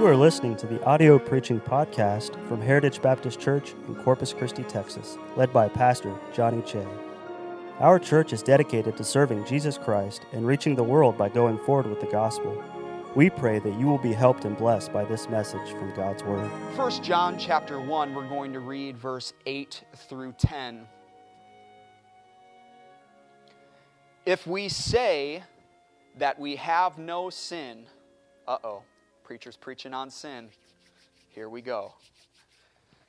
You are listening to the audio preaching podcast from Heritage Baptist Church in Corpus Christi, Texas, led by Pastor Johnny Che. Our church is dedicated to serving Jesus Christ and reaching the world by going forward with the gospel. We pray that you will be helped and blessed by this message from God's Word. 1 John chapter 1, we're going to read verse 8 through 10. If we say that we have no sin, uh oh, preacher's preaching on sin. Here we go.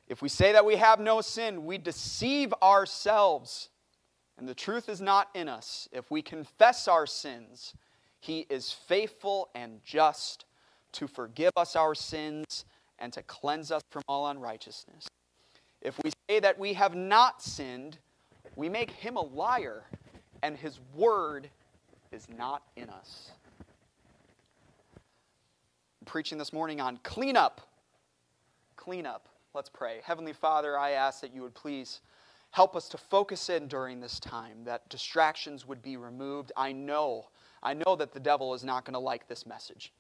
If we say that we have no sin, we deceive ourselves, and the truth is not in us. If we confess our sins, he is faithful and just to forgive us our sins and to cleanse us from all unrighteousness. If we say that we have not sinned, we make him a liar, and his word is not in us. Preaching this morning on cleanup. Cleanup. Let's pray. Heavenly Father, I ask that you would please help us to focus in during this time, that distractions would be removed. I know, I know that the devil is not going to like this message.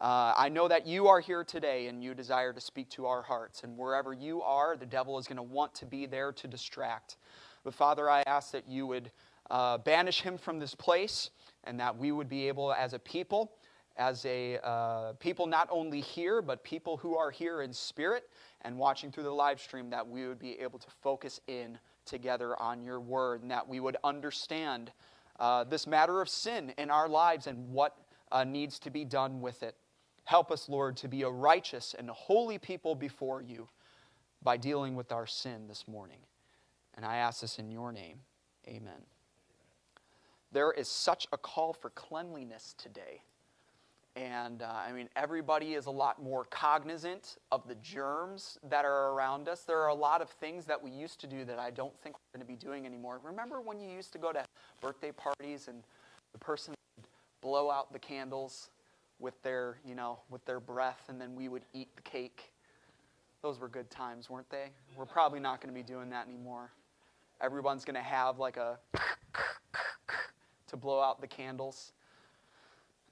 Uh, I know that you are here today and you desire to speak to our hearts. And wherever you are, the devil is going to want to be there to distract. But Father, I ask that you would uh, banish him from this place and that we would be able, as a people, as a uh, people not only here, but people who are here in spirit and watching through the live stream, that we would be able to focus in together on your word and that we would understand uh, this matter of sin in our lives and what uh, needs to be done with it. Help us, Lord, to be a righteous and holy people before you by dealing with our sin this morning. And I ask this in your name. Amen. There is such a call for cleanliness today. And uh, I mean, everybody is a lot more cognizant of the germs that are around us. There are a lot of things that we used to do that I don't think we're going to be doing anymore. Remember when you used to go to birthday parties and the person would blow out the candles with their, you know, with their breath and then we would eat the cake? Those were good times, weren't they? We're probably not going to be doing that anymore. Everyone's going to have like a to blow out the candles.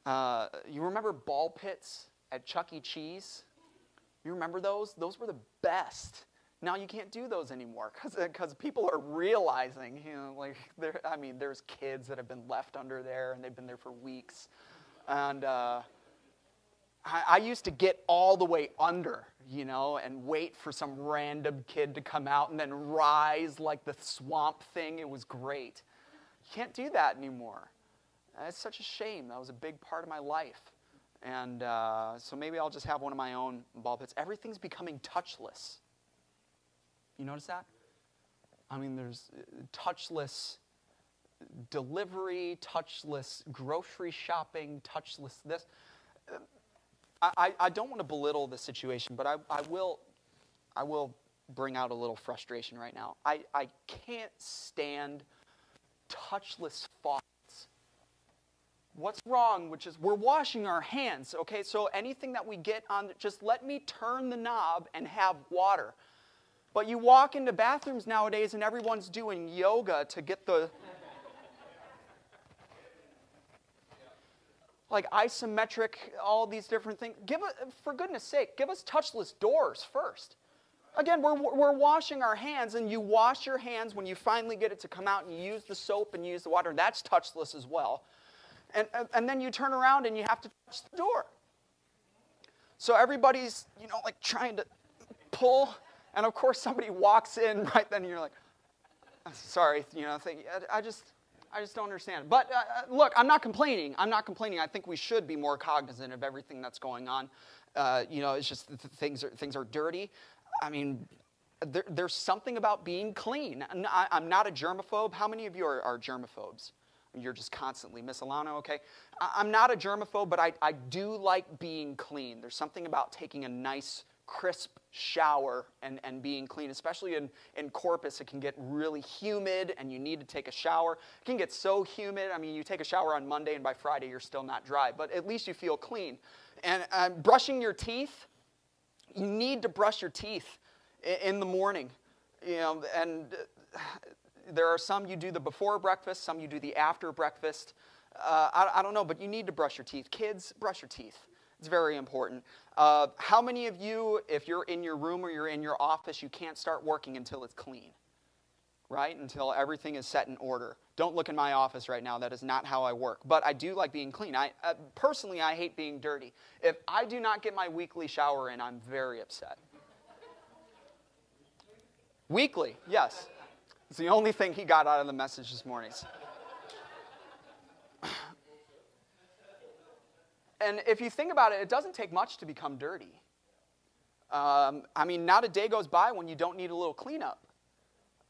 Uh, you remember ball pits at Chuck E. Cheese? You remember those? Those were the best. Now you can't do those anymore because people are realizing, you know, like, I mean, there's kids that have been left under there and they've been there for weeks. And uh, I, I used to get all the way under, you know, and wait for some random kid to come out and then rise like the swamp thing. It was great. You can't do that anymore. It's such a shame. That was a big part of my life. And uh, so maybe I'll just have one of my own ball pits. Everything's becoming touchless. You notice that? I mean, there's uh, touchless delivery, touchless grocery shopping, touchless this. I, I don't want to belittle the situation, but I, I, will, I will bring out a little frustration right now. I, I can't stand touchless faucets. What's wrong, which is we're washing our hands, okay? So anything that we get on, just let me turn the knob and have water. But you walk into bathrooms nowadays and everyone's doing yoga to get the. like isometric, all these different things. Give it, for goodness sake, give us touchless doors first. Again, we're, we're washing our hands, and you wash your hands when you finally get it to come out, and you use the soap and use the water. That's touchless as well. And, and then you turn around and you have to touch the door. So everybody's, you know, like trying to pull, and of course somebody walks in right then, and you're like, sorry, you know, I just, I just don't understand. But uh, uh, look, I'm not complaining. I'm not complaining. I think we should be more cognizant of everything that's going on. Uh, you know, it's just things are, things are dirty. I mean, there, there's something about being clean. I, am not a germaphobe. How many of you are, are germaphobes? You're just constantly Miss Alano, okay? I'm not a germaphobe, but I, I do like being clean. There's something about taking a nice, crisp shower and, and being clean, especially in, in Corpus. It can get really humid and you need to take a shower. It can get so humid. I mean, you take a shower on Monday and by Friday you're still not dry, but at least you feel clean. And uh, brushing your teeth, you need to brush your teeth in, in the morning. You know, and there are some you do the before breakfast, some you do the after breakfast. Uh, I, I, don't know, but you need to brush your teeth. Kids, brush your teeth. It's very important. Uh, how many of you, if you're in your room or you're in your office, you can't start working until it's clean? Right? Until everything is set in order. Don't look in my office right now. That is not how I work. But I do like being clean. I, uh, personally, I hate being dirty. If I do not get my weekly shower in, I'm very upset. weekly, yes. It's the only thing he got out of the message this morning. And if you think about it, it doesn't take much to become dirty. Um, I mean, not a day goes by when you don't need a little cleanup.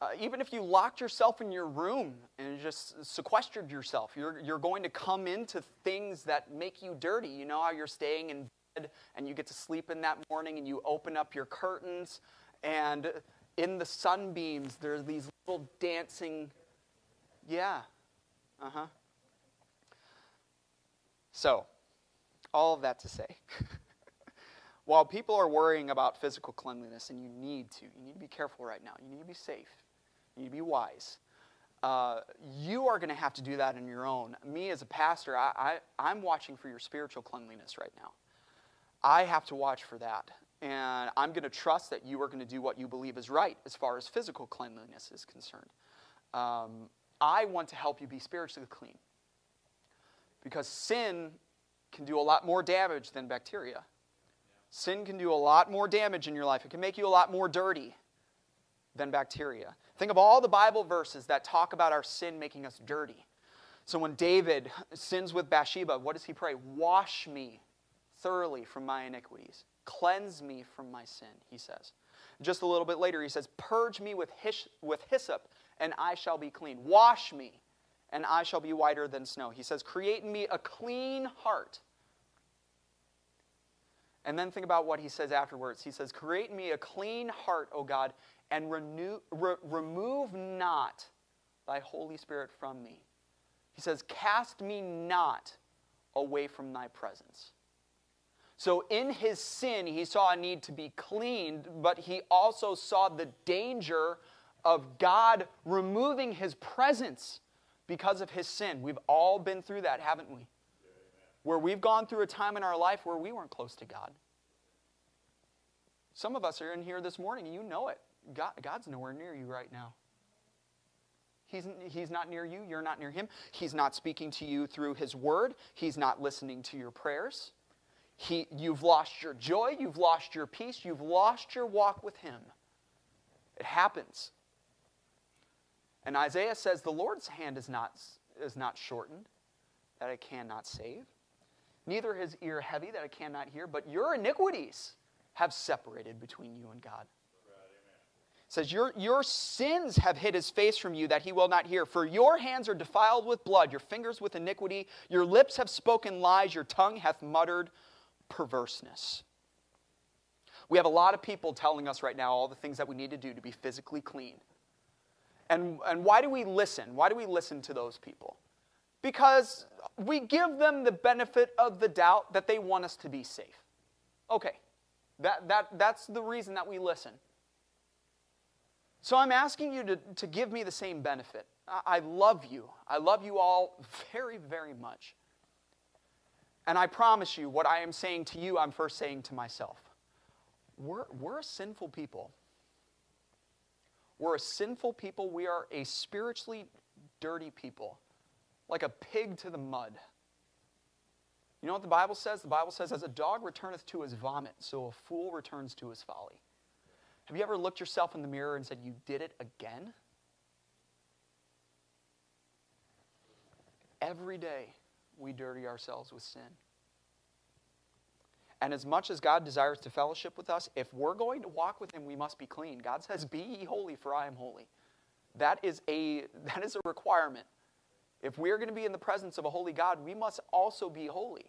Uh, even if you locked yourself in your room and just sequestered yourself, you're, you're going to come into things that make you dirty. You know how you're staying in bed and you get to sleep in that morning and you open up your curtains and in the sunbeams there are these little dancing, yeah, uh huh. So, all of that to say, while people are worrying about physical cleanliness, and you need to, you need to be careful right now, you need to be safe, you need to be wise. Uh, you are going to have to do that on your own. Me as a pastor, I, I, I'm watching for your spiritual cleanliness right now. I have to watch for that. And I'm going to trust that you are going to do what you believe is right as far as physical cleanliness is concerned. Um, I want to help you be spiritually clean. Because sin can do a lot more damage than bacteria. Sin can do a lot more damage in your life. It can make you a lot more dirty than bacteria. Think of all the Bible verses that talk about our sin making us dirty. So when David sins with Bathsheba, what does he pray? Wash me thoroughly from my iniquities. Cleanse me from my sin, he says. Just a little bit later, he says, Purge me with, his- with hyssop, and I shall be clean. Wash me, and I shall be whiter than snow. He says, Create in me a clean heart. And then think about what he says afterwards. He says, Create in me a clean heart, O God, and renew, re- remove not thy Holy Spirit from me. He says, Cast me not away from thy presence. So in his sin, he saw a need to be cleaned, but he also saw the danger of God removing his presence because of his sin. We've all been through that, haven't we? Where we've gone through a time in our life where we weren't close to God. Some of us are in here this morning you know it. God, God's nowhere near you right now. He's, he's not near you. You're not near him. He's not speaking to you through his word. He's not listening to your prayers. He, you've lost your joy. You've lost your peace. You've lost your walk with him. It happens. And Isaiah says, The Lord's hand is not, is not shortened, that it cannot save, neither his ear heavy, that it cannot hear, but your iniquities have separated between you and God. It says, your, your sins have hid his face from you that he will not hear. For your hands are defiled with blood, your fingers with iniquity, your lips have spoken lies, your tongue hath muttered perverseness. We have a lot of people telling us right now all the things that we need to do to be physically clean. And, and why do we listen? Why do we listen to those people? Because we give them the benefit of the doubt that they want us to be safe. Okay, that, that, that's the reason that we listen. So I'm asking you to, to give me the same benefit. I, I love you. I love you all very, very much. And I promise you, what I am saying to you, I'm first saying to myself. We're, we're a sinful people. We're a sinful people. We are a spiritually dirty people, like a pig to the mud. You know what the Bible says? The Bible says, As a dog returneth to his vomit, so a fool returns to his folly. Have you ever looked yourself in the mirror and said, You did it again? Every day we dirty ourselves with sin. And as much as God desires to fellowship with us, if we're going to walk with Him, we must be clean. God says, Be ye holy, for I am holy. That is a, that is a requirement. If we're going to be in the presence of a holy God, we must also be holy.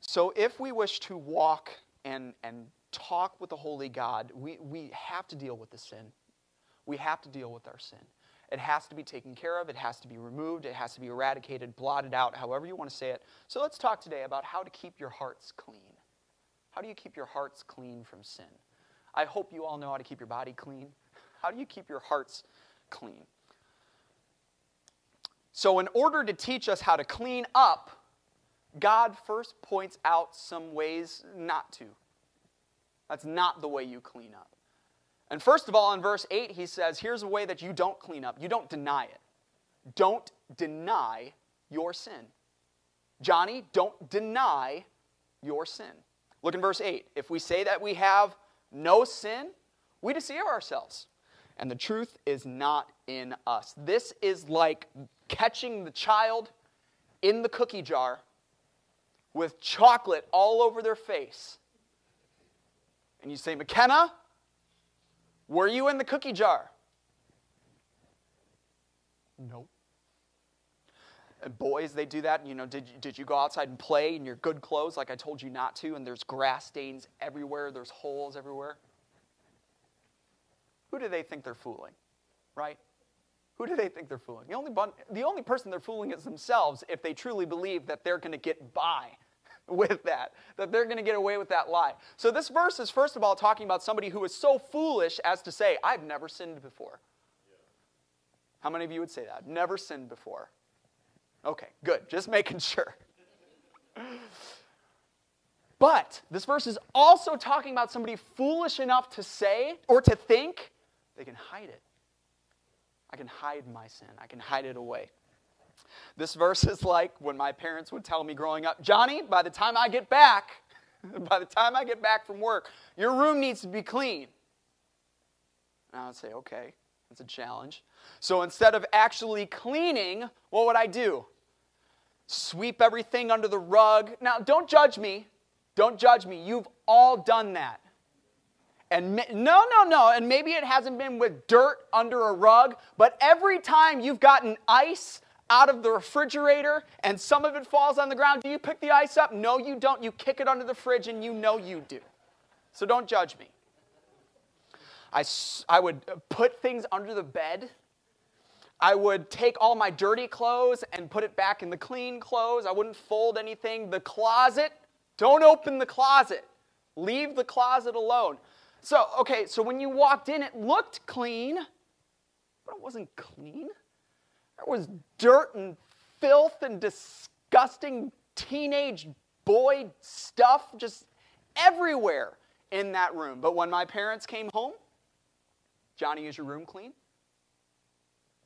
So if we wish to walk and, and talk with the holy God, we, we have to deal with the sin. We have to deal with our sin. It has to be taken care of, it has to be removed, it has to be eradicated, blotted out, however you want to say it. So let's talk today about how to keep your hearts clean. How do you keep your hearts clean from sin? I hope you all know how to keep your body clean. How do you keep your hearts clean? So, in order to teach us how to clean up, God first points out some ways not to. That's not the way you clean up. And first of all, in verse 8, he says, Here's a way that you don't clean up. You don't deny it. Don't deny your sin. Johnny, don't deny your sin. Look in verse 8. If we say that we have no sin, we deceive ourselves, and the truth is not in us. This is like catching the child in the cookie jar with chocolate all over their face. And you say, McKenna, were you in the cookie jar? Nope. And boys, they do that. You know, did you, did you go outside and play in your good clothes like I told you not to, and there's grass stains everywhere, there's holes everywhere? Who do they think they're fooling? Right? Who do they think they're fooling? The only, the only person they're fooling is themselves if they truly believe that they're going to get by with that, that they're going to get away with that lie. So, this verse is, first of all, talking about somebody who is so foolish as to say, I've never sinned before. How many of you would say that? Never sinned before. Okay, good. Just making sure. But this verse is also talking about somebody foolish enough to say or to think they can hide it. I can hide my sin, I can hide it away. This verse is like when my parents would tell me growing up, Johnny, by the time I get back, by the time I get back from work, your room needs to be clean. And I would say, okay, that's a challenge. So instead of actually cleaning, what would I do? Sweep everything under the rug. Now, don't judge me. Don't judge me. You've all done that. And no, no, no. And maybe it hasn't been with dirt under a rug, but every time you've gotten ice out of the refrigerator and some of it falls on the ground, do you pick the ice up? No, you don't. You kick it under the fridge and you know you do. So don't judge me. I, I would put things under the bed. I would take all my dirty clothes and put it back in the clean clothes. I wouldn't fold anything. The closet, don't open the closet. Leave the closet alone. So, okay, so when you walked in, it looked clean, but it wasn't clean. There was dirt and filth and disgusting teenage boy stuff just everywhere in that room. But when my parents came home, Johnny, is your room clean?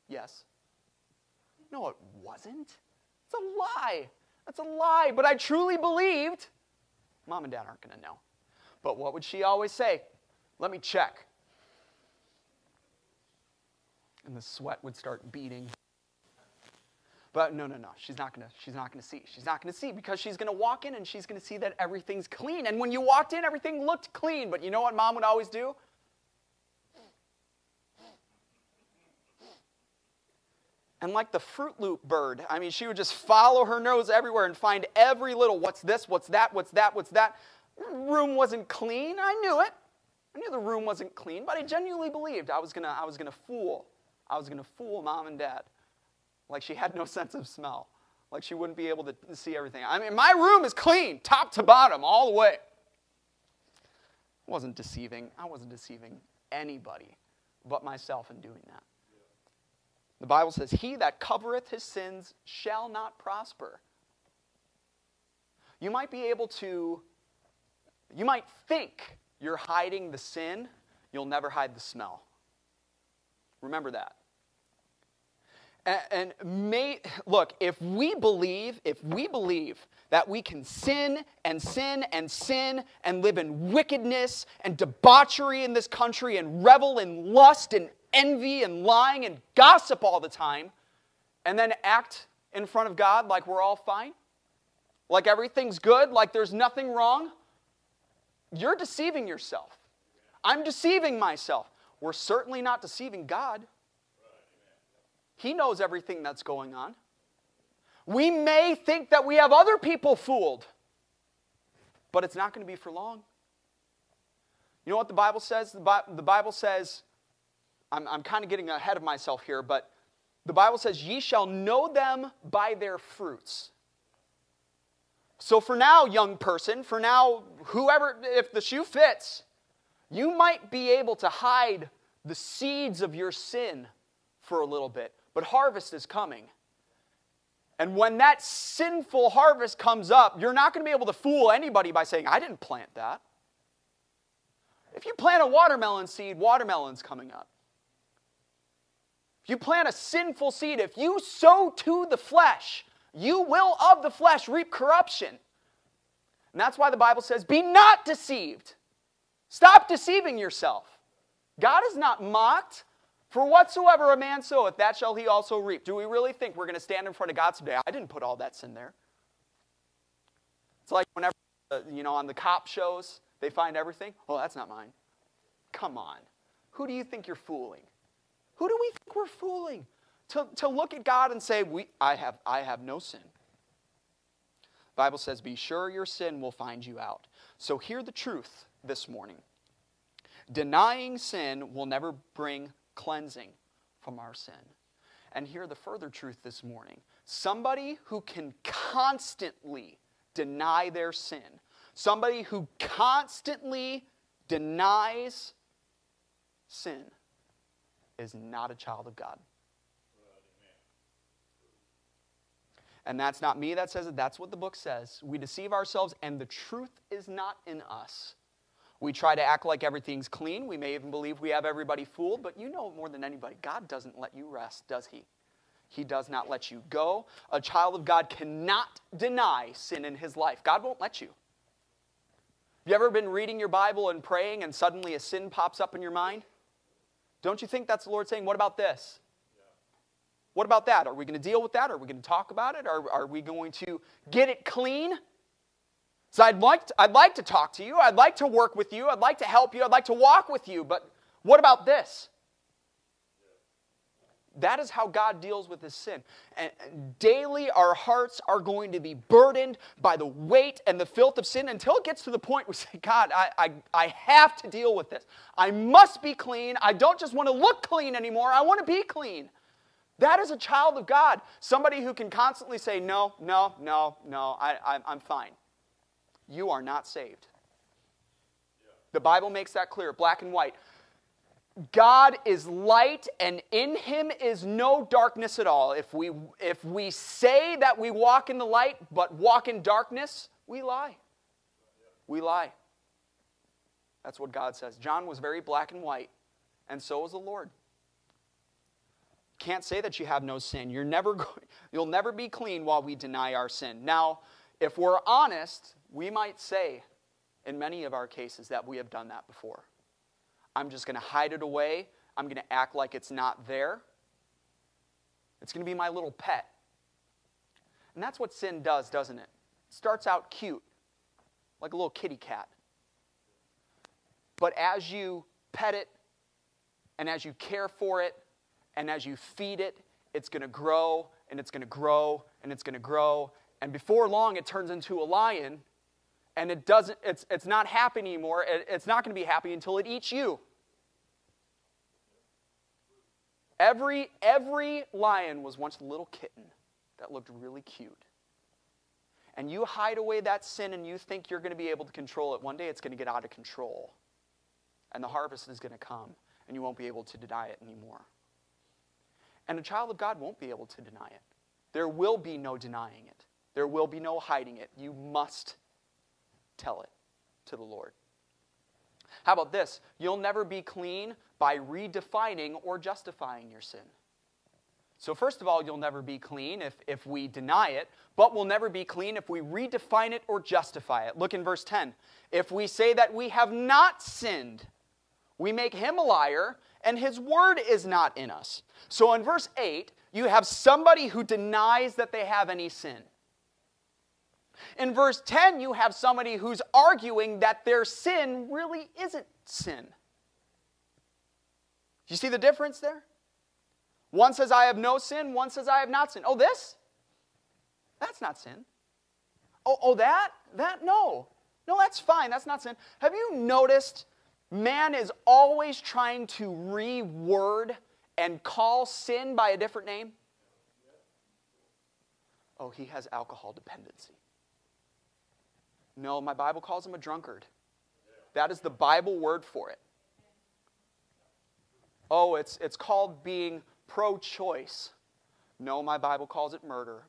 Yes. No, it wasn't. It's a lie. That's a lie. But I truly believed mom and dad aren't going to know. But what would she always say? Let me check. And the sweat would start beating. But no, no, no. She's not gonna. She's not gonna see. She's not gonna see because she's gonna walk in and she's gonna see that everything's clean. And when you walked in, everything looked clean. But you know what mom would always do? And like the Fruit Loop bird, I mean, she would just follow her nose everywhere and find every little what's this, what's that, what's that, what's that. Room wasn't clean. I knew it. I knew the room wasn't clean, but I genuinely believed I was gonna, I was gonna fool. I was gonna fool mom and dad. Like she had no sense of smell. Like she wouldn't be able to see everything. I mean, my room is clean, top to bottom, all the way. I wasn't deceiving. I wasn't deceiving anybody but myself in doing that. The Bible says, He that covereth his sins shall not prosper. You might be able to, you might think you're hiding the sin, you'll never hide the smell. Remember that. And, may, look, if we believe, if we believe that we can sin and sin and sin and live in wickedness and debauchery in this country and revel in lust and envy and lying and gossip all the time, and then act in front of God like we're all fine, like everything's good, like there's nothing wrong, you're deceiving yourself. I'm deceiving myself. We're certainly not deceiving God. He knows everything that's going on. We may think that we have other people fooled, but it's not going to be for long. You know what the Bible says? The Bible says I'm, I'm kind of getting ahead of myself here, but the Bible says, Ye shall know them by their fruits. So for now, young person, for now, whoever, if the shoe fits, you might be able to hide the seeds of your sin for a little bit, but harvest is coming. And when that sinful harvest comes up, you're not going to be able to fool anybody by saying, I didn't plant that. If you plant a watermelon seed, watermelon's coming up. If you plant a sinful seed, if you sow to the flesh, you will of the flesh reap corruption. And that's why the Bible says, Be not deceived. Stop deceiving yourself. God is not mocked. For whatsoever a man soweth, that shall he also reap. Do we really think we're going to stand in front of God someday? I didn't put all that sin there. It's like whenever, uh, you know, on the cop shows, they find everything. Oh, that's not mine. Come on. Who do you think you're fooling? Who do we think we're fooling? To, to look at God and say, we, I, have, I have no sin. The Bible says, Be sure your sin will find you out. So hear the truth this morning. Denying sin will never bring cleansing from our sin. And hear the further truth this morning. Somebody who can constantly deny their sin, somebody who constantly denies sin, is not a child of God. And that's not me that says it, that's what the book says. We deceive ourselves, and the truth is not in us. We try to act like everything's clean. We may even believe we have everybody fooled, but you know more than anybody, God doesn't let you rest, does He? He does not let you go. A child of God cannot deny sin in his life. God won't let you. Have you ever been reading your Bible and praying and suddenly a sin pops up in your mind? Don't you think that's the Lord saying, What about this? What about that? Are we going to deal with that? Are we going to talk about it? Are, are we going to get it clean? So I'd like, to, I'd like to talk to you. I'd like to work with you. I'd like to help you. I'd like to walk with you. But what about this? That is how God deals with his sin. And daily, our hearts are going to be burdened by the weight and the filth of sin until it gets to the point where we say, God, I, I, I have to deal with this. I must be clean. I don't just want to look clean anymore, I want to be clean. That is a child of God. Somebody who can constantly say, No, no, no, no, I, I, I'm fine. You are not saved. The Bible makes that clear, black and white. God is light and in him is no darkness at all. If we, if we say that we walk in the light but walk in darkness, we lie. We lie. That's what God says. John was very black and white, and so was the Lord. Can't say that you have no sin. You're never going, you'll never be clean while we deny our sin. Now, if we're honest, we might say in many of our cases that we have done that before. I'm just going to hide it away. I'm going to act like it's not there. It's going to be my little pet. And that's what sin does, doesn't it? It starts out cute, like a little kitty cat. But as you pet it, and as you care for it, and as you feed it, it's going to grow, and it's going to grow, and it's going to grow. And before long, it turns into a lion and it doesn't, it's, it's not happy anymore. It, it's not going to be happy until it eats you. Every, every lion was once a little kitten that looked really cute. And you hide away that sin and you think you're going to be able to control it. One day it's going to get out of control. And the harvest is going to come and you won't be able to deny it anymore. And a child of God won't be able to deny it. There will be no denying it, there will be no hiding it. You must tell it to the Lord. How about this? You'll never be clean by redefining or justifying your sin. So, first of all, you'll never be clean if, if we deny it, but we'll never be clean if we redefine it or justify it. Look in verse 10. If we say that we have not sinned, we make him a liar, and his word is not in us. So, in verse 8, you have somebody who denies that they have any sin. In verse 10, you have somebody who's arguing that their sin really isn't sin. You see the difference there? One says, I have no sin, one says, I have not sin. Oh, this? That's not sin. Oh, oh, that? That? No. No, that's fine. That's not sin. Have you noticed man is always trying to reword and call sin by a different name? Oh, he has alcohol dependency. No, my Bible calls him a drunkard. That is the Bible word for it. Oh, it's, it's called being pro choice. No, my Bible calls it murder.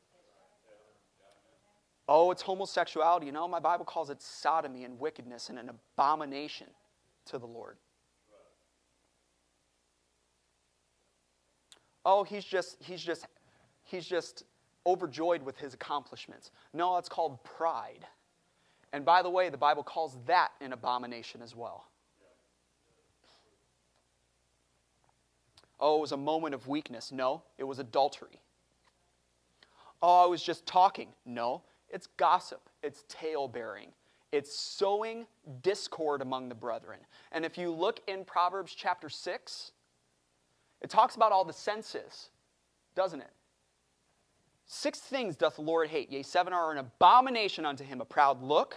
Oh, it's homosexuality. No, my Bible calls it sodomy and wickedness and an abomination to the Lord. Oh, he's just he's just he's just overjoyed with his accomplishments. No, it's called pride. And by the way, the Bible calls that an abomination as well. Oh, it was a moment of weakness. No, it was adultery. Oh, I was just talking. No, it's gossip, it's tale bearing, it's sowing discord among the brethren. And if you look in Proverbs chapter 6, it talks about all the senses, doesn't it? Six things doth the Lord hate, yea, seven are an abomination unto him a proud look,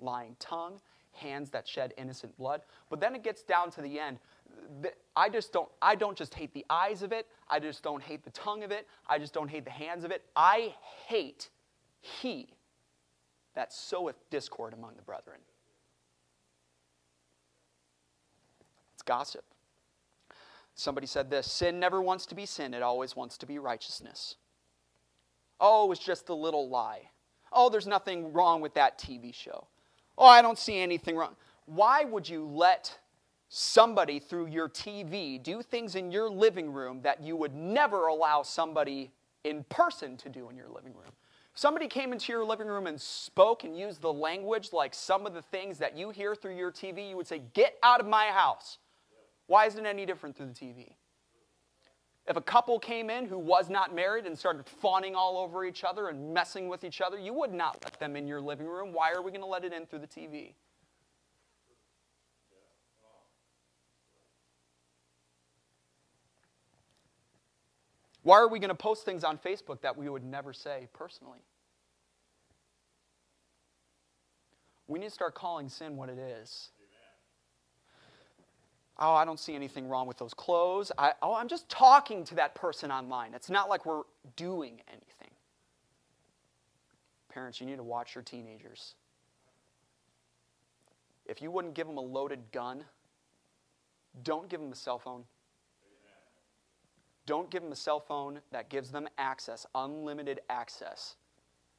lying tongue, hands that shed innocent blood. But then it gets down to the end. I just don't, I don't just hate the eyes of it. I just don't hate the tongue of it. I just don't hate the hands of it. I hate he that soweth discord among the brethren. It's gossip. Somebody said this sin never wants to be sin, it always wants to be righteousness. Oh, it's just a little lie. Oh, there's nothing wrong with that TV show. Oh, I don't see anything wrong. Why would you let somebody through your TV do things in your living room that you would never allow somebody in person to do in your living room? Somebody came into your living room and spoke and used the language like some of the things that you hear through your TV, you would say, Get out of my house. Why isn't it any different through the TV? If a couple came in who was not married and started fawning all over each other and messing with each other, you would not let them in your living room. Why are we going to let it in through the TV? Why are we going to post things on Facebook that we would never say personally? We need to start calling sin what it is. Oh, I don't see anything wrong with those clothes. I, oh, I'm just talking to that person online. It's not like we're doing anything. Parents, you need to watch your teenagers. If you wouldn't give them a loaded gun, don't give them a cell phone. Don't give them a cell phone that gives them access, unlimited access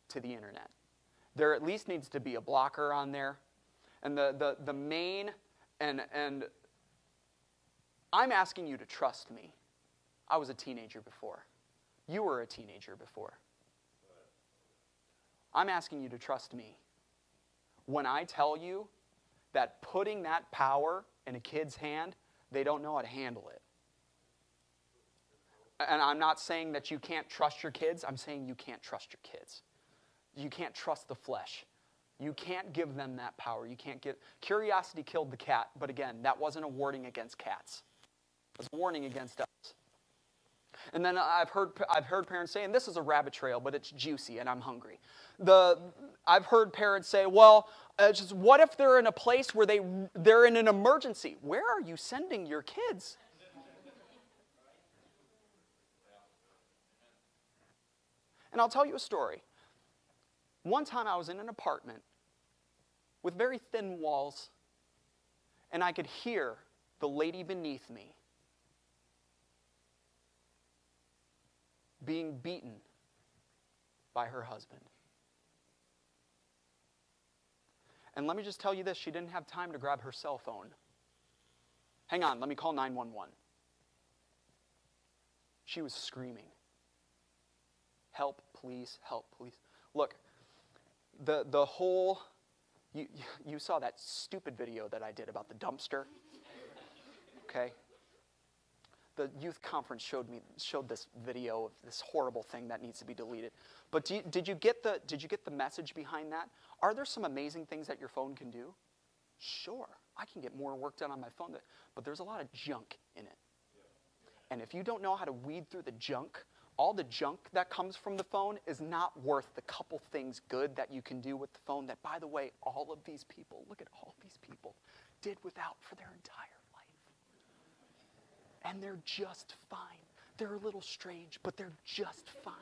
to the internet. There at least needs to be a blocker on there. And the, the, the main, and, and I'm asking you to trust me. I was a teenager before. You were a teenager before. I'm asking you to trust me. When I tell you that putting that power in a kid's hand, they don't know how to handle it. And I'm not saying that you can't trust your kids, I'm saying you can't trust your kids. You can't trust the flesh. You can't give them that power. You can't get curiosity killed the cat, but again, that wasn't a warning against cats. Was a warning against us. And then I've heard, I've heard parents saying, and this is a rabbit trail, but it's juicy and I'm hungry. The, I've heard parents say, well, uh, just, what if they're in a place where they, they're in an emergency? Where are you sending your kids? And I'll tell you a story. One time I was in an apartment with very thin walls, and I could hear the lady beneath me being beaten by her husband. And let me just tell you this she didn't have time to grab her cell phone. Hang on, let me call 911. She was screaming. Help, please, help, please. Look, the, the whole, you, you saw that stupid video that I did about the dumpster. Okay? The youth conference showed me showed this video of this horrible thing that needs to be deleted. But you, did you get the did you get the message behind that? Are there some amazing things that your phone can do? Sure, I can get more work done on my phone, but there's a lot of junk in it. And if you don't know how to weed through the junk, all the junk that comes from the phone is not worth the couple things good that you can do with the phone that, by the way, all of these people, look at all these people, did without for their entire. And they're just fine. They're a little strange, but they're just fine.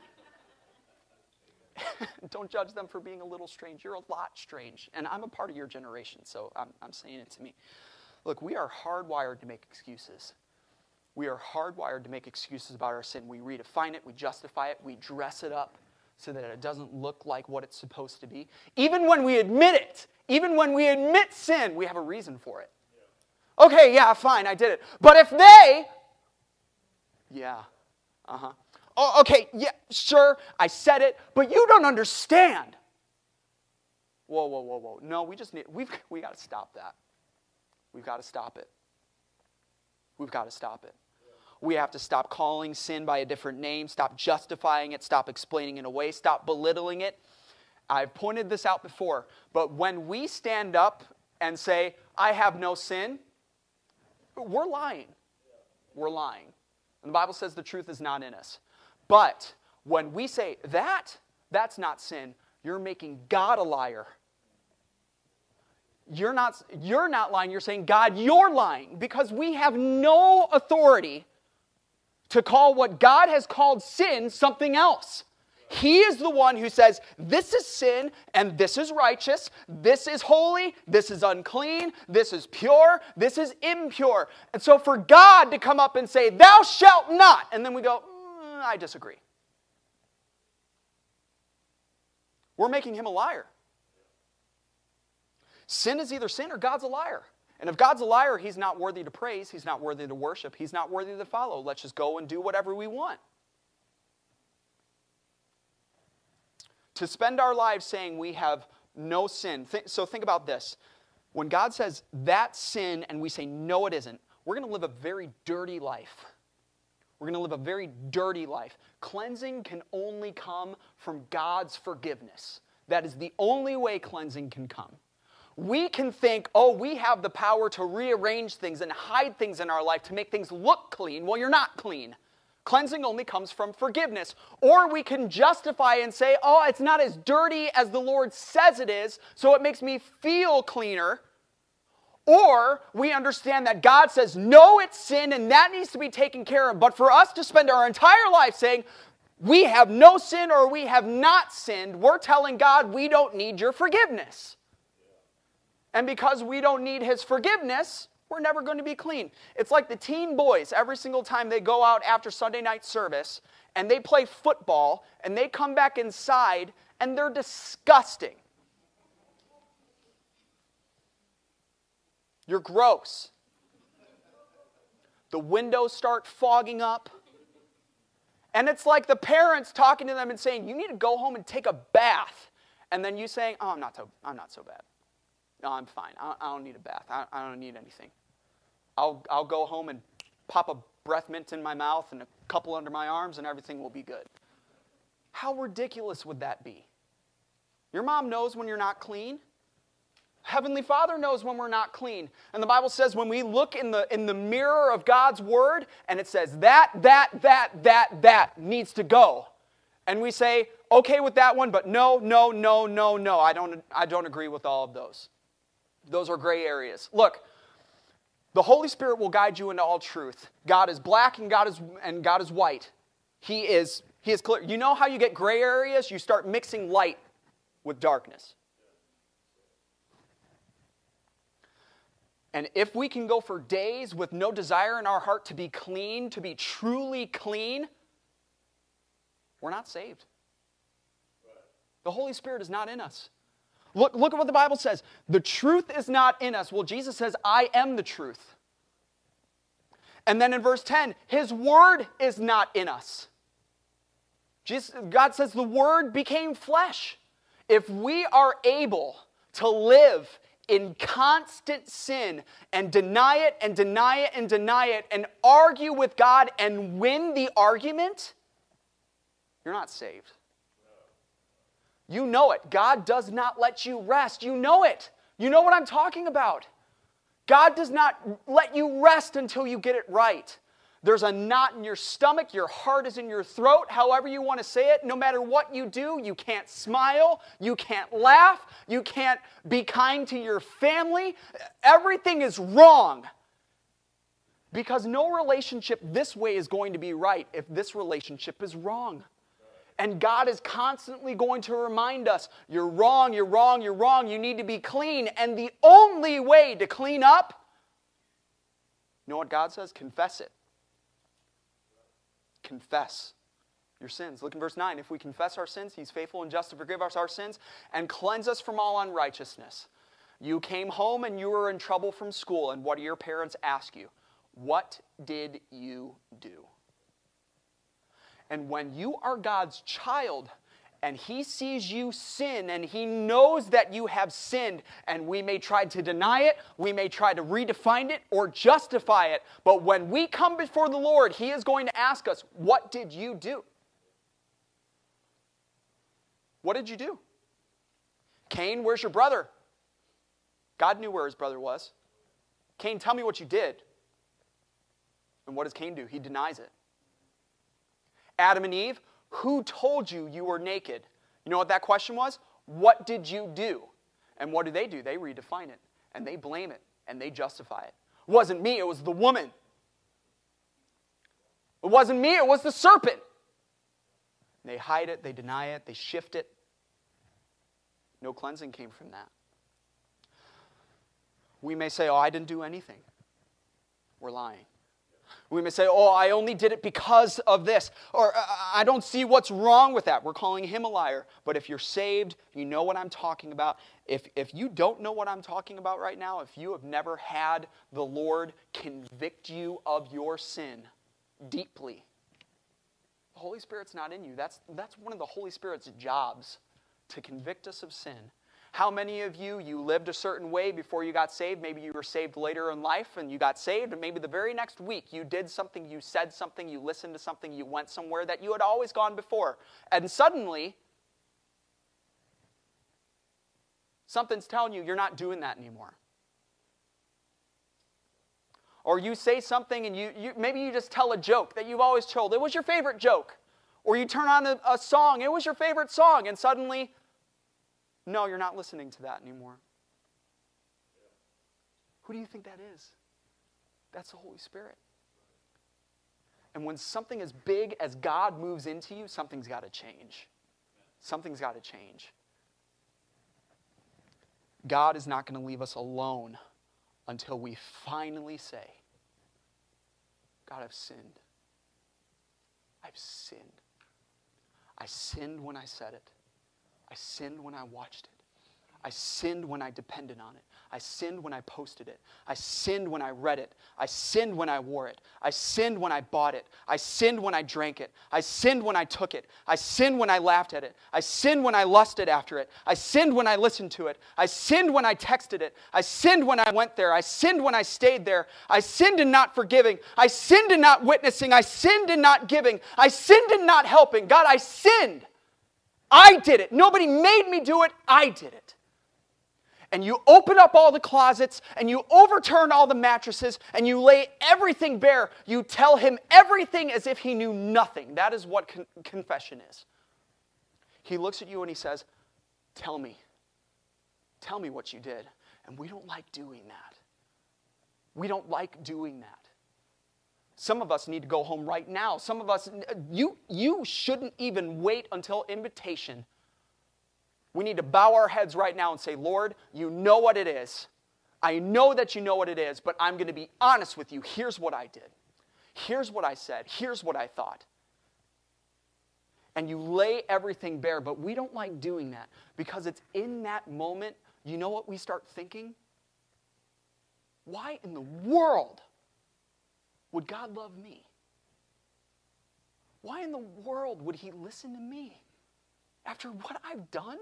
Don't judge them for being a little strange. You're a lot strange. And I'm a part of your generation, so I'm, I'm saying it to me. Look, we are hardwired to make excuses. We are hardwired to make excuses about our sin. We redefine it, we justify it, we dress it up so that it doesn't look like what it's supposed to be. Even when we admit it, even when we admit sin, we have a reason for it. Okay, yeah, fine, I did it. But if they, yeah, uh huh. Oh, okay, yeah, sure, I said it, but you don't understand. Whoa, whoa, whoa, whoa. No, we just need, we've, we got to stop that. We've got to stop it. We've got to stop it. We have to stop calling sin by a different name, stop justifying it, stop explaining it away, stop belittling it. I've pointed this out before, but when we stand up and say, I have no sin, we're lying. We're lying. And the Bible says the truth is not in us. But when we say that, that's not sin, you're making God a liar. You're not, you're not lying, you're saying, God, you're lying because we have no authority to call what God has called sin something else. He is the one who says, This is sin and this is righteous, this is holy, this is unclean, this is pure, this is impure. And so for God to come up and say, Thou shalt not, and then we go, mm, I disagree. We're making him a liar. Sin is either sin or God's a liar. And if God's a liar, he's not worthy to praise, he's not worthy to worship, he's not worthy to follow. Let's just go and do whatever we want. To spend our lives saying we have no sin. so think about this. When God says that sin and we say no, it isn't, we're going to live a very dirty life. We're going to live a very dirty life. Cleansing can only come from God's forgiveness. That is the only way cleansing can come. We can think, oh, we have the power to rearrange things and hide things in our life to make things look clean. Well, you're not clean. Cleansing only comes from forgiveness. Or we can justify and say, oh, it's not as dirty as the Lord says it is, so it makes me feel cleaner. Or we understand that God says, no, it's sin and that needs to be taken care of. But for us to spend our entire life saying, we have no sin or we have not sinned, we're telling God we don't need your forgiveness. And because we don't need his forgiveness, we're never going to be clean. It's like the teen boys, every single time they go out after Sunday night service and they play football and they come back inside and they're disgusting. You're gross. The windows start fogging up. And it's like the parents talking to them and saying, You need to go home and take a bath. And then you saying, Oh, I'm not so, I'm not so bad. No, I'm fine. I, I don't need a bath. I, I don't need anything. I'll, I'll go home and pop a breath mint in my mouth and a couple under my arms, and everything will be good. How ridiculous would that be? Your mom knows when you're not clean. Heavenly Father knows when we're not clean. And the Bible says when we look in the, in the mirror of God's Word and it says that, that, that, that, that needs to go. And we say, okay with that one, but no, no, no, no, no. I don't, I don't agree with all of those. Those are gray areas. Look, the Holy Spirit will guide you into all truth. God is black and God is, and God is white. He is, he is clear. You know how you get gray areas? You start mixing light with darkness. And if we can go for days with no desire in our heart to be clean, to be truly clean, we're not saved. The Holy Spirit is not in us. Look, look at what the Bible says. The truth is not in us. Well, Jesus says, I am the truth. And then in verse 10, his word is not in us. Jesus, God says the word became flesh. If we are able to live in constant sin and deny it and deny it and deny it and argue with God and win the argument, you're not saved. You know it. God does not let you rest. You know it. You know what I'm talking about. God does not let you rest until you get it right. There's a knot in your stomach, your heart is in your throat, however you want to say it. No matter what you do, you can't smile, you can't laugh, you can't be kind to your family. Everything is wrong. Because no relationship this way is going to be right if this relationship is wrong. And God is constantly going to remind us you're wrong, you're wrong, you're wrong, you need to be clean. And the only way to clean up, you know what God says? Confess it. Confess. your sins. Look in verse 9. If we confess our sins, he's faithful and just to forgive us our sins and cleanse us from all unrighteousness. You came home and you were in trouble from school, and what do your parents ask you? What did you do? And when you are God's child, and he sees you sin and he knows that you have sinned and we may try to deny it we may try to redefine it or justify it but when we come before the lord he is going to ask us what did you do? What did you do? Cain where's your brother? God knew where his brother was. Cain tell me what you did. And what does cain do? He denies it adam and eve who told you you were naked? You know what that question was? What did you do? And what do they do? They redefine it and they blame it and they justify it. It wasn't me, it was the woman. It wasn't me, it was the serpent. They hide it, they deny it, they shift it. No cleansing came from that. We may say, Oh, I didn't do anything. We're lying. We may say, Oh, I only did it because of this. Or uh, I don't see what's wrong with that. We're calling him a liar. But if you're saved, you know what I'm talking about. If, if you don't know what I'm talking about right now, if you have never had the Lord convict you of your sin deeply, the Holy Spirit's not in you. That's, that's one of the Holy Spirit's jobs to convict us of sin how many of you, you lived a certain way before you got saved? Maybe you were saved later in life and you got saved, and maybe the very next week you did something, you said something, you listened to something, you went somewhere that you had always gone before. And suddenly, something's telling you you're not doing that anymore. Or you say something and you, you maybe you just tell a joke that you've always told. It was your favorite joke. Or you turn on a, a song, it was your favorite song, and suddenly no, you're not listening to that anymore. Who do you think that is? That's the Holy Spirit. And when something as big as God moves into you, something's got to change. Something's got to change. God is not going to leave us alone until we finally say, God, I've sinned. I've sinned. I sinned when I said it. I sinned when I watched it. I sinned when I depended on it. I sinned when I posted it. I sinned when I read it. I sinned when I wore it. I sinned when I bought it. I sinned when I drank it. I sinned when I took it. I sinned when I laughed at it. I sinned when I lusted after it. I sinned when I listened to it. I sinned when I texted it. I sinned when I went there. I sinned when I stayed there. I sinned in not forgiving. I sinned in not witnessing. I sinned in not giving. I sinned in not helping. God, I sinned. I did it. Nobody made me do it. I did it. And you open up all the closets and you overturn all the mattresses and you lay everything bare. You tell him everything as if he knew nothing. That is what con- confession is. He looks at you and he says, Tell me. Tell me what you did. And we don't like doing that. We don't like doing that. Some of us need to go home right now. Some of us, uh, you, you shouldn't even wait until invitation. We need to bow our heads right now and say, Lord, you know what it is. I know that you know what it is, but I'm going to be honest with you. Here's what I did. Here's what I said. Here's what I thought. And you lay everything bare, but we don't like doing that because it's in that moment, you know what we start thinking? Why in the world would God love me? Why in the world would He listen to me after what I've done?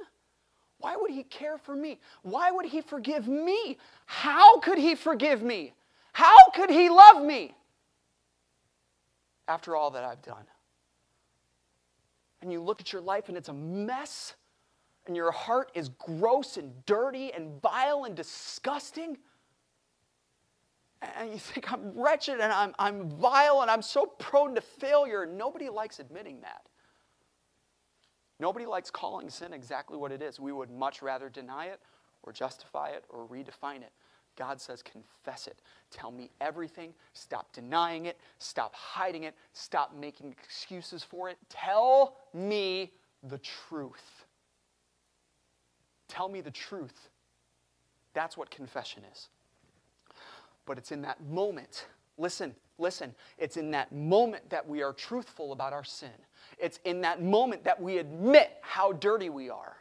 Why would He care for me? Why would He forgive me? How could He forgive me? How could He love me after all that I've done? And you look at your life and it's a mess, and your heart is gross and dirty and vile and disgusting and you think I'm wretched and I'm, I'm vile and I'm so prone to failure. Nobody likes admitting that. Nobody likes calling sin exactly what it is. We would much rather deny it or justify it or redefine it. God says, confess it. Tell me everything. Stop denying it. Stop hiding it. Stop making excuses for it. Tell me the truth. Tell me the truth. That's what confession is but it's in that moment. Listen, Listen, it's in that moment that we are truthful about our sin. It's in that moment that we admit how dirty we are.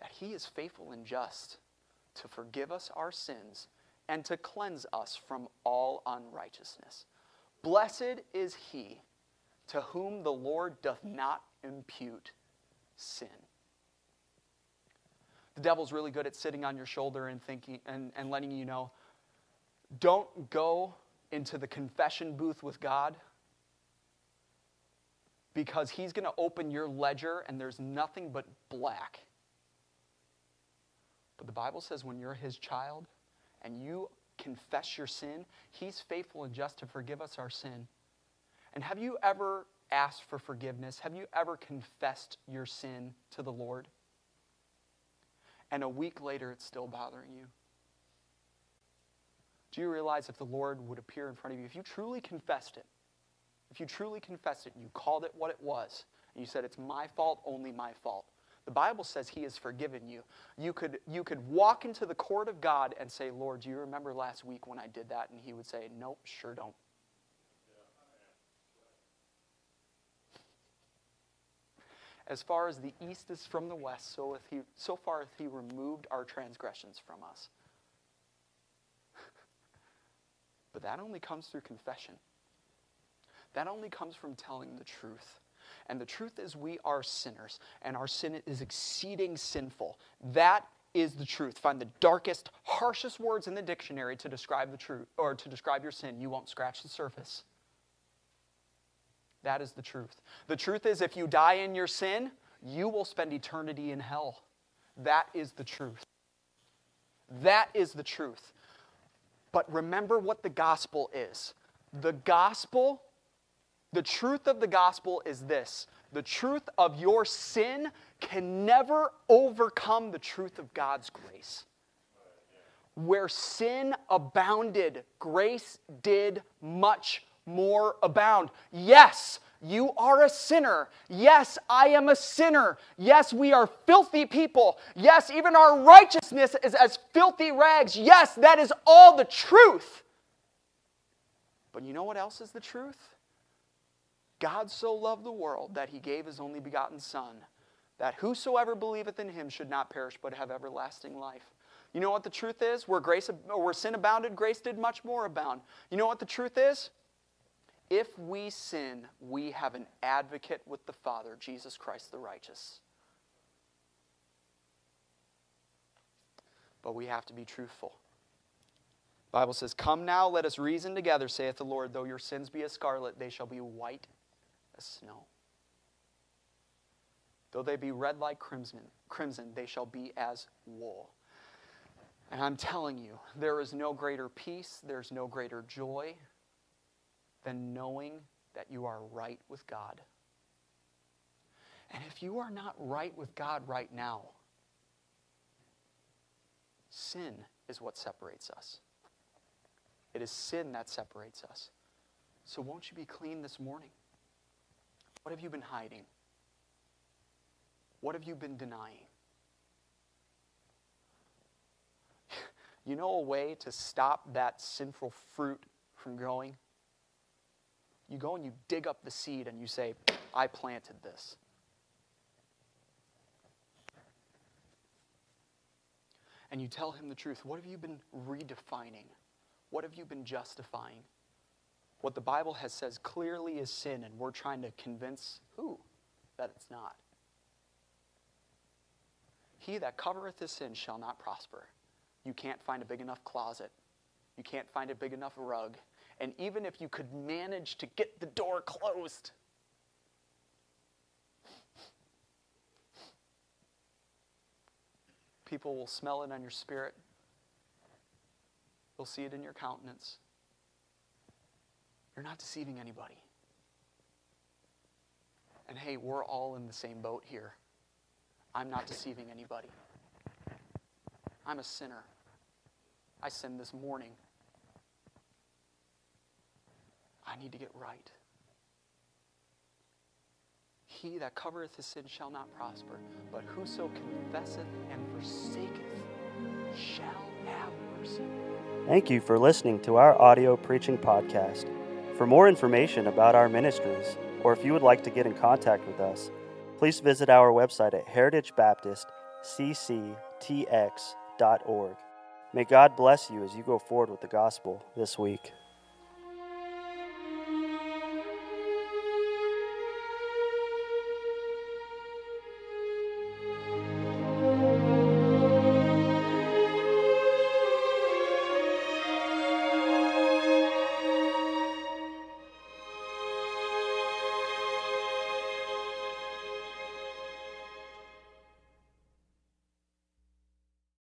That He is faithful and just to forgive us our sins and to cleanse us from all unrighteousness. Blessed is He to whom the Lord doth not impute sin. The devil's really good at sitting on your shoulder and thinking and, and letting you know, don't go into the confession booth with God because he's going to open your ledger and there's nothing but black. But the Bible says when you're his child and you confess your sin, he's faithful and just to forgive us our sin. And have you ever asked for forgiveness? Have you ever confessed your sin to the Lord? And a week later, it's still bothering you. Do you realize if the Lord would appear in front of you, if you truly confessed it, if you truly confessed it you called it what it was, and you said, It's my fault, only my fault, the Bible says He has forgiven you. You could, you could walk into the court of God and say, Lord, do you remember last week when I did that? And He would say, Nope, sure don't. As far as the east is from the west, so, he, so far hath He removed our transgressions from us. But that only comes through confession. That only comes from telling the truth. And the truth is, we are sinners, and our sin is exceeding sinful. That is the truth. Find the darkest, harshest words in the dictionary to describe the truth or to describe your sin. You won't scratch the surface. That is the truth. The truth is, if you die in your sin, you will spend eternity in hell. That is the truth. That is the truth. But remember what the gospel is. The gospel, the truth of the gospel is this the truth of your sin can never overcome the truth of God's grace. Where sin abounded, grace did much more abound. Yes, you are a sinner. Yes, I am a sinner. Yes, we are filthy people. Yes, even our righteousness is as filthy rags. Yes, that is all the truth. But you know what else is the truth? God so loved the world that he gave his only begotten Son, that whosoever believeth in him should not perish but have everlasting life. You know what the truth is? Where grace where sin abounded, grace did much more abound. You know what the truth is? If we sin, we have an advocate with the Father, Jesus Christ the righteous. But we have to be truthful. The Bible says, Come now, let us reason together, saith the Lord. Though your sins be as scarlet, they shall be white as snow. Though they be red like crimson, crimson, they shall be as wool. And I'm telling you, there is no greater peace, there's no greater joy, than knowing that you are right with God. And if you are not right with God right now, sin is what separates us. It is sin that separates us. So won't you be clean this morning? What have you been hiding? What have you been denying? You know a way to stop that sinful fruit from growing? You go and you dig up the seed and you say, I planted this. And you tell him the truth. What have you been redefining? What have you been justifying? What the Bible has says clearly is sin, and we're trying to convince who that it's not. He that covereth his sin shall not prosper. You can't find a big enough closet. You can't find a big enough rug. And even if you could manage to get the door closed, people will smell it on your spirit. They'll see it in your countenance. You're not deceiving anybody. And hey, we're all in the same boat here. I'm not deceiving anybody. I'm a sinner. I sinned this morning. I need to get right. He that covereth his sin shall not prosper, but whoso confesseth and forsaketh shall have mercy. Thank you for listening to our audio preaching podcast. For more information about our ministries, or if you would like to get in contact with us, please visit our website at heritagebaptistcctx.org. May God bless you as you go forward with the gospel this week.